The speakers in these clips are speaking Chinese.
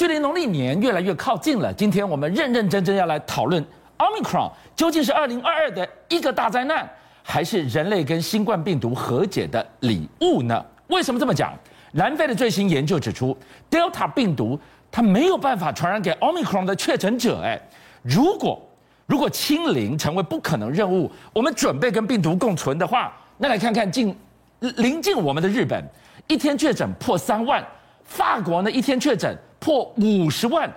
距离农历年越来越靠近了，今天我们认认真真要来讨论 Omicron 究竟是2022的一个大灾难，还是人类跟新冠病毒和解的礼物呢？为什么这么讲？南非的最新研究指出，Delta 病毒它没有办法传染给 Omicron 的确诊者。哎，如果如果清零成为不可能任务，我们准备跟病毒共存的话，那来看看近临近我们的日本，一天确诊破三万；法国呢，一天确诊破五十万，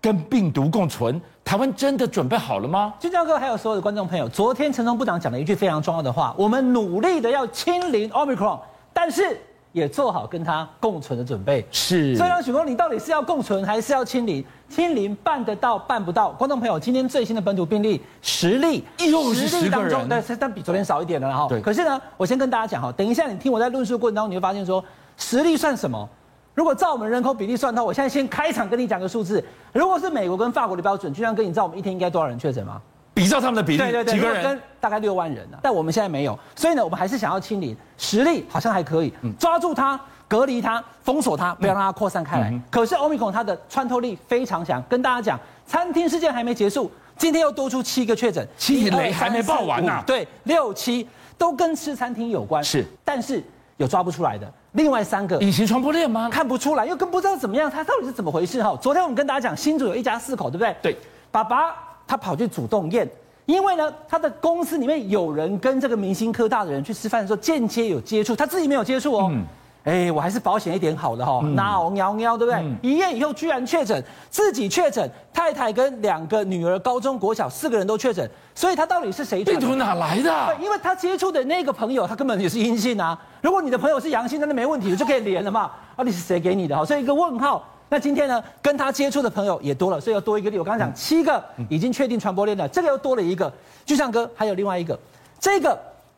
跟病毒共存，台湾真的准备好了吗？俊相哥还有所有的观众朋友，昨天陈时中部长讲了一句非常重要的话：我们努力的要清零 Omicron，但是也做好跟他共存的准备。是。所以让许工，你到底是要共存还是要清零？清零办得到办不到？观众朋友，今天最新的本土病例实例，又是十个人，对，但比昨天少一点了哈。对。可是呢，我先跟大家讲哈，等一下你听我在论述过程当中，你会发现说，实例算什么？如果照我们人口比例算的话，我现在先开场跟你讲个数字。如果是美国跟法国的标准，就像哥，你知道我们一天应该多少人确诊吗？比照他们的比例，对对对，几个人？大概六万人呢、啊。但我们现在没有，所以呢，我们还是想要清零，实力好像还可以，抓住它，隔离它，封锁它，不要让它扩散开来。嗯、可是 Omicron 它的穿透力非常强，跟大家讲，餐厅事件还没结束，今天又多出七个确诊，七雷还没爆完呢、啊。对，六七都跟吃餐厅有关，是，但是有抓不出来的。另外三个隐形传播链吗？看不出来，又更不知道怎么样，他到底是怎么回事哈？昨天我们跟大家讲，新竹有一家四口，对不对？对，爸爸他跑去主动验，因为呢，他的公司里面有人跟这个明星科大的人去吃饭的时候间接有接触，他自己没有接触哦。嗯哎，我还是保险一点好的哈，那我喵喵，对不对？嗯、一夜以后居然确诊，自己确诊，太太跟两个女儿，高中国小四个人都确诊，所以他到底是谁？病毒哪来的？因为他接触的那个朋友，他根本也是阴性啊。如果你的朋友是阳性，那那没问题，就可以连了嘛。到底是谁给你的？哈，所以一个问号。那今天呢，跟他接触的朋友也多了，所以要多一个例。我刚刚讲七个已经确定传播链了，这个又多了一个。就像哥，还有另外一个，这个。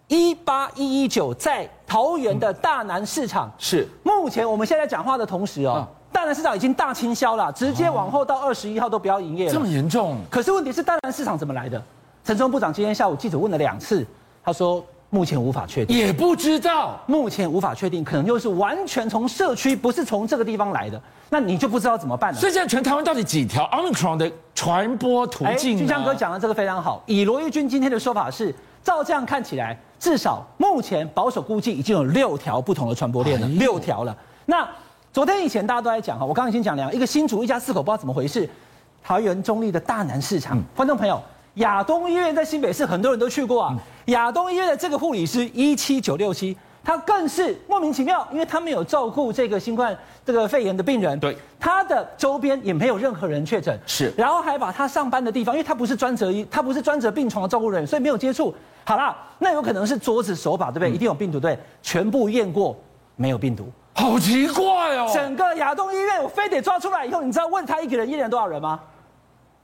一八一一九在桃园的大南市场、嗯、是目前我们现在讲话的同时哦，嗯、大南市场已经大清销了，直接往后到二十一号都不要营业了。这么严重？可是问题是大南市场怎么来的？陈时中部长今天下午记者问了两次，他说目前无法确定，也不知道，目前无法确定，可能就是完全从社区，不是从这个地方来的，那你就不知道怎么办了。所以现在全台湾到底几条 Omicron 的传播途径？俊江哥讲的这个非常好，以罗玉军今天的说法是，照这样看起来。至少目前保守估计已经有六条不同的传播链了，六条了。那昨天以前大家都在讲哈，我刚刚已经讲了，一个新竹一家四口不知道怎么回事，桃园中立的大南市场，观众朋友，亚东医院在新北市很多人都去过啊，亚东医院的这个护理师一七九六七。他更是莫名其妙，因为他没有照顾这个新冠这个肺炎的病人，对，他的周边也没有任何人确诊，是，然后还把他上班的地方，因为他不是专责医，他不是专责病床的照顾人员，所以没有接触。好啦，那有可能是桌子手把，对不对？嗯、一定有病毒，对，全部验过没有病毒，好奇怪哦。整个亚东医院，我非得抓出来以后，你知道问他一个人验了多少人吗？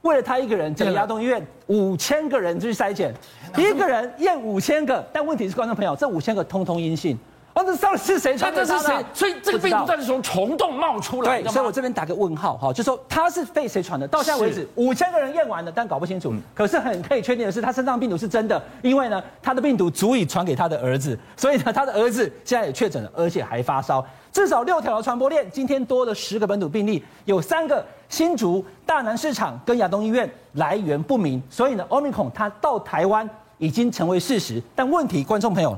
为了他一个人，整个亚东医院五千个人去筛检，一个人验五千个，但问题是观众朋友，这五千个通通阴性。哦，这到底是谁传的？这是谁？所以这个病毒到底是从虫洞冒出来的？对，所以我这边打个问号哈，就说他是被谁传的？到现在为止，五千个人验完了，但搞不清楚。可是很可以确定的是，他身上病毒是真的，因为呢，他的病毒足以传给他的儿子，所以呢，他的儿子现在也确诊了，而且还发烧。至少六条的传播链，今天多了十个本土病例，有三个新竹大南市场跟亚东医院来源不明，所以呢，Omicron 它到台湾已经成为事实。但问题，观众朋友。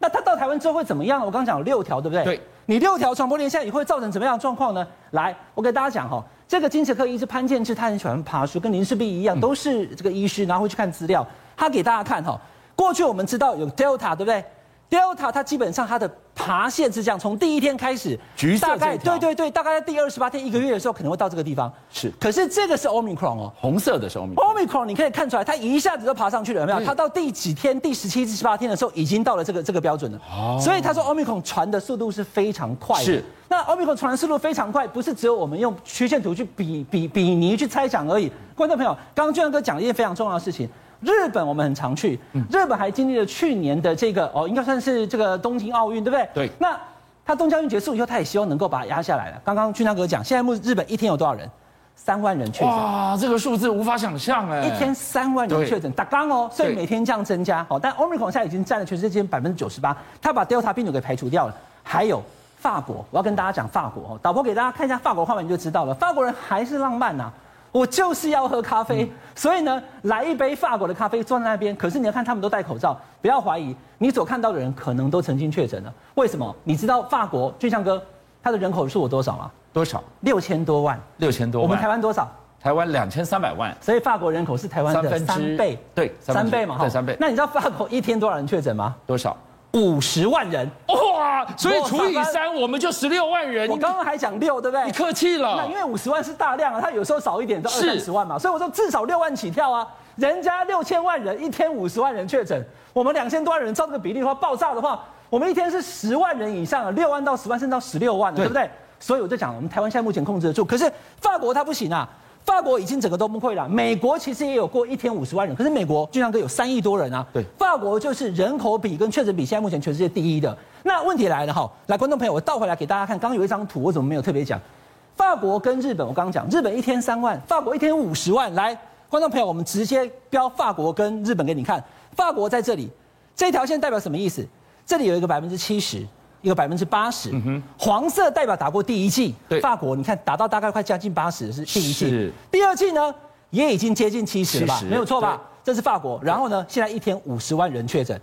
那他到台湾之后会怎么样？我刚刚讲了六条，对不对？对。你六条传播链现在也会造成怎么样的状况呢？来，我给大家讲哈，这个精神科医师潘建志，他很喜欢爬树，跟林世璧一样，都是这个医师，然后会去看资料。他给大家看哈，过去我们知道有 Delta，对不对？Delta 它基本上它的爬线是这样，从第一天开始，橘色大概，对对对，大概在第二十八天一个月的时候可能会到这个地方。是，可是这个是 Omicron 哦，红色的是 Omicron。Omicron 你可以看出来，它一下子就爬上去了，有没有？它到第几天？第十七、十八天的时候已经到了这个这个标准了。哦。所以他说 Omicron 传的速度是非常快的。是。那 Omicron 传的速度非常快，不是只有我们用曲线图去比比比拟去猜想而已。观众朋友，刚刚俊相哥讲了一件非常重要的事情。日本我们很常去，日本还经历了去年的这个哦，应该算是这个东京奥运，对不对？对。那他东京奥运结束以后，他也希望能够把它压下来了。刚刚俊相哥讲，现在目日本一天有多少人？三万人确诊。哇，这个数字无法想象哎！一天三万人确诊，打刚哦，所以每天这样增加。好，但 Omicron 现在已经占了全世界百分之九十八，他把 Delta 病毒给排除掉了。还有法国，我要跟大家讲法国哦，导播给大家看一下法国画面你就知道了，法国人还是浪漫呐、啊。我就是要喝咖啡，所以呢，来一杯法国的咖啡，坐在那边。可是你要看，他们都戴口罩，不要怀疑，你所看到的人可能都曾经确诊了。为什么？你知道法国俊相哥他的人口数有多少吗？多少？六千多万。六千多万。我们台湾多少？台湾两千三百万。所以法国人口是台湾的三倍。对，三倍嘛，对，三倍。那你知道法国一天多少人确诊吗？多少？五十万人哇！所以除以三，我们就十六万人。我刚刚还讲六，对不对？你客气了。那因为五十万是大量啊，它有时候少一点到二三十万嘛，所以我说至少六万起跳啊。人家六千万人，一天五十万人确诊，我们两千多万人，照这个比例的话，爆炸的话，我们一天是十万人以上啊，六万到十万，甚至到十六万，对不对？所以我就讲，我们台湾现在目前控制得住，可是法国它不行啊。法国已经整个都崩溃了，美国其实也有过一天五十万人，可是美国俊相哥有三亿多人啊。对，法国就是人口比跟确诊比，现在目前全世界第一的。那问题来了哈，来观众朋友，我倒回来给大家看，刚刚有一张图，我怎么没有特别讲？法国跟日本，我刚刚讲，日本一天三万，法国一天五十万。来，观众朋友，我们直接标法国跟日本给你看，法国在这里，这条线代表什么意思？这里有一个百分之七十。一个百分之八十，黄色代表打过第一季，对，法国你看打到大概快将近八十是第一季，第二季呢也已经接近七十了吧，没有错吧？这是法国，然后呢现在一天五十万人确诊，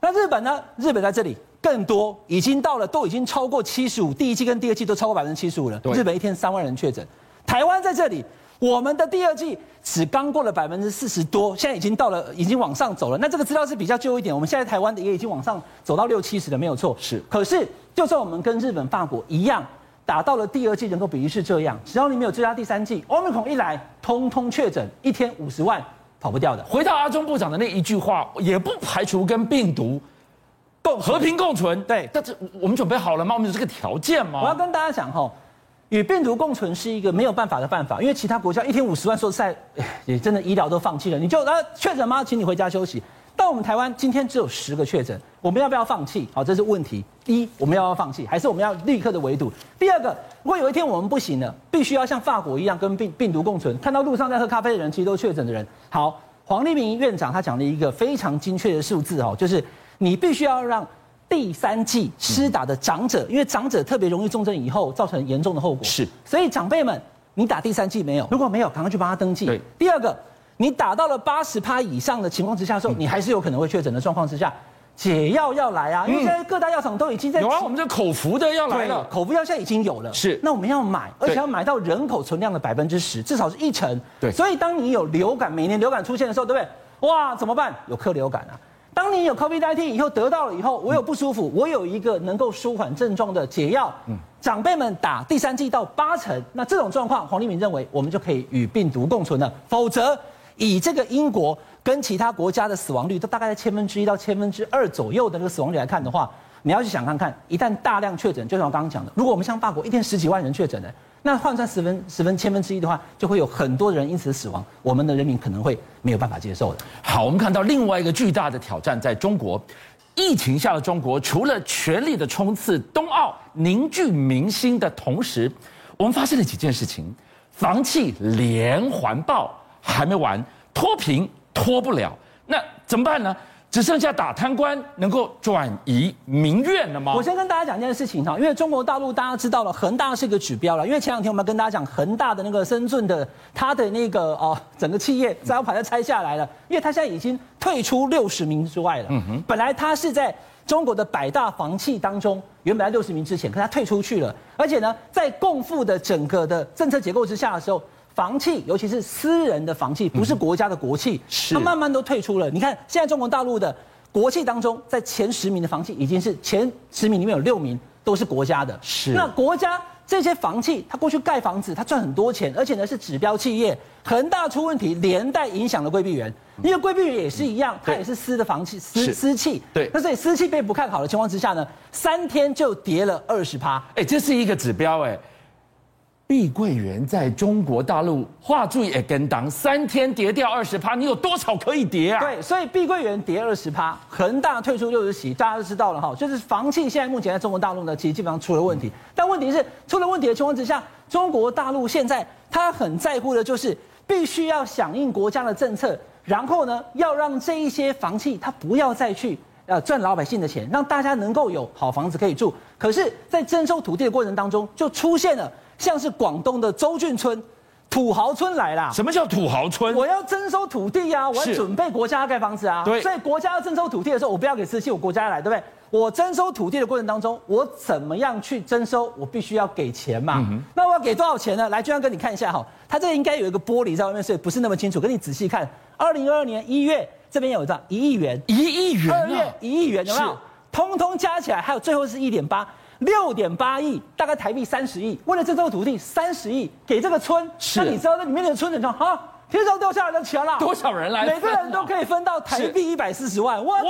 那日本呢？日本在这里更多，已经到了都已经超过七十五，第一季跟第二季都超过百分之七十五了，日本一天三万人确诊，台湾在这里。我们的第二季只刚过了百分之四十多，现在已经到了，已经往上走了。那这个资料是比较旧一点，我们现在台湾的也已经往上走到六七十了，没有错。是，可是就算我们跟日本、法国一样，打到了第二季人口比例是这样，只要你没有追加第三季，Omicron 一来，通通确诊，一天五十万，跑不掉的。回到阿中部长的那一句话，也不排除跟病毒共和平共存。对，但是我们准备好了吗？我们有这个条件吗？我要跟大家讲哈。与病毒共存是一个没有办法的办法，因为其他国家一天五十万，说实在，也真的医疗都放弃了。你就呃确诊吗？请你回家休息。但我们台湾今天只有十个确诊，我们要不要放弃？好，这是问题。一，我们要不要放弃？还是我们要立刻的围堵？第二个，如果有一天我们不行了，必须要像法国一样跟病病毒共存。看到路上在喝咖啡的人，其实都是确诊的人。好，黄立明院长他讲了一个非常精确的数字哦，就是你必须要让。第三剂施打的长者，因为长者特别容易重症，以后造成严重的后果。是，所以长辈们，你打第三剂没有？如果没有，赶快去帮他登记。对。第二个，你打到了八十趴以上的情况之下的时候，你还是有可能会确诊的状况之下，解药要来啊！因为现在各大药厂都已经在。有啊，我们这口服的要来了。口服药现在已经有了。是。那我们要买，而且要买到人口存量的百分之十，至少是一成。对。所以当你有流感，每年流感出现的时候，对不对？哇，怎么办？有克流感啊。当你有 COVID-19 以后得到了以后，我有不舒服，我有一个能够舒缓症状的解药。嗯，长辈们打第三剂到八成，那这种状况，黄立明认为我们就可以与病毒共存了。否则，以这个英国跟其他国家的死亡率都大概在千分之一到千分之二左右的这个死亡率来看的话，你要去想看看，一旦大量确诊，就像我刚刚讲的，如果我们像法国一天十几万人确诊的。那换算十分十分千分之一的话，就会有很多人因此死亡，我们的人民可能会没有办法接受的。好，我们看到另外一个巨大的挑战，在中国，疫情下的中国，除了全力的冲刺冬奥、凝聚民心的同时，我们发现了几件事情：房企连环爆，还没完，脱贫脱不了，那怎么办呢？只剩下打贪官能够转移民怨了吗？我先跟大家讲一件事情哈，因为中国大陆大家知道了，恒大是一个指标了。因为前两天我们跟大家讲恒大的那个深圳的它的那个哦整个企业招牌都拆下来了，因为它现在已经退出六十名之外了。嗯哼，本来它是在中国的百大房企当中，原本在六十名之前，可它退出去了，而且呢，在共富的整个的政策结构之下的时候。房企，尤其是私人的房企，不是国家的国企，是它慢慢都退出了。你看，现在中国大陆的国企当中，在前十名的房企，已经是前十名里面有六名都是国家的。是那国家这些房企，它过去盖房子，它赚很多钱，而且呢是指标企业。恒大出问题，连带影响了归碧园，因为归碧园也是一样，它也是私的房企，私私企。对，那所以私企被不看好的情况之下呢，三天就跌了二十趴。哎，这是一个指标哎。碧桂园在中国大陆画注也跟当三天跌掉二十趴，你有多少可以跌啊？对，所以碧桂园跌二十趴，恒大退出六十席，大家都知道了哈。就是房企现在目前在中国大陆呢，其实基本上出了问题。但问题是出了问题的情况之下，中国大陆现在他很在乎的就是必须要响应国家的政策，然后呢，要让这一些房企他不要再去呃赚老百姓的钱，让大家能够有好房子可以住。可是，在征收土地的过程当中，就出现了像是广东的周俊村。土豪村来啦！什么叫土豪村？我要征收土地呀、啊，我要准备国家要盖房子啊。对，所以国家要征收土地的时候，我不要给私企，我国家来，对不对？我征收土地的过程当中，我怎么样去征收？我必须要给钱嘛。嗯、那我要给多少钱呢？来，俊安哥，你看一下哈，它这应该有一个玻璃在外面，所以不是那么清楚。跟你仔细看，二零二二年一月这边有一张一亿元，一亿元、啊，二月一亿元有没有？通通加起来，还有最后是一点八。六点八亿，大概台币三十亿，为了这块土地三十亿给这个村，那你知道那里面的村怎么样？哈，天上掉下来的钱啦，多少人来？每个人都可以分到台币一百四十万，哇，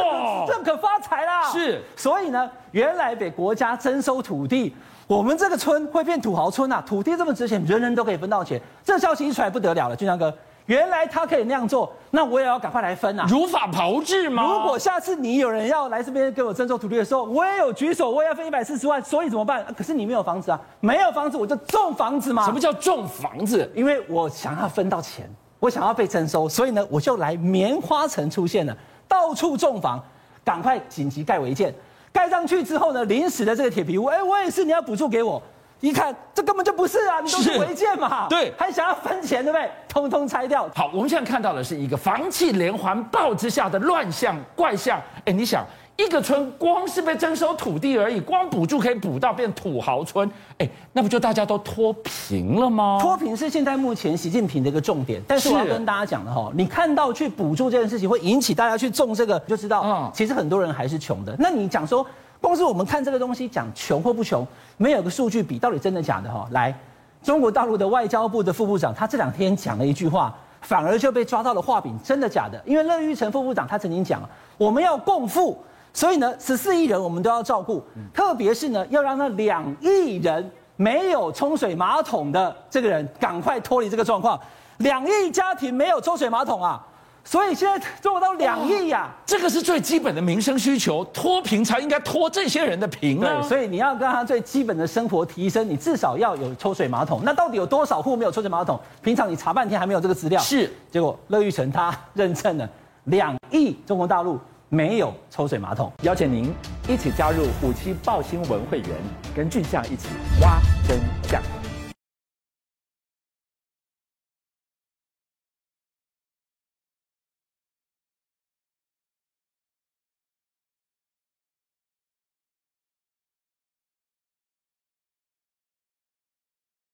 这这可发财啦！是，所以呢，原来给国家征收土地，我们这个村会变土豪村啊！土地这么值钱，人人都可以分到钱，这消息一出来不得了了，俊相哥。原来他可以那样做，那我也要赶快来分啊！如法炮制吗？如果下次你有人要来这边给我征收土地的时候，我也有举手，我也要分一百四十万，所以怎么办？可是你没有房子啊，没有房子我就种房子嘛。什么叫种房子？因为我想要分到钱，我想要被征收，所以呢，我就来棉花城出现了，到处种房，赶快紧急盖违建，盖上去之后呢，临时的这个铁皮屋，哎，我也是，你要补助给我。一看，这根本就不是啊！你都是违建嘛？对，还想要分钱，对不对？通通拆掉。好，我们现在看到的是一个房企连环爆之下的乱象怪象。哎，你想，一个村光是被征收土地而已，光补助可以补到变土豪村，哎，那不就大家都脱贫了吗？脱贫是现在目前习近平的一个重点。但是我要跟大家讲的哈，你看到去补助这件事情会引起大家去种这个，就知道，嗯，其实很多人还是穷的。那你讲说？光是我们看这个东西，讲穷或不穷，没有个数据比，到底真的假的哈？来，中国大陆的外交部的副部长，他这两天讲了一句话，反而就被抓到了画饼，真的假的？因为乐玉成副部长他曾经讲，我们要共富，所以呢，十四亿人我们都要照顾，特别是呢，要让那两亿人没有冲水马桶的这个人赶快脱离这个状况，两亿家庭没有抽水马桶啊。所以现在做到两亿呀，这个是最基本的民生需求，脱贫才应该脱这些人的贫啊。对，所以你要让他最基本的生活提升，你至少要有抽水马桶。那到底有多少户没有抽水马桶？平常你查半天还没有这个资料。是，结果乐玉成他认证了两亿中国大陆没有抽水马桶。邀请您一起加入五七报新闻会员，跟俊相一起挖真相。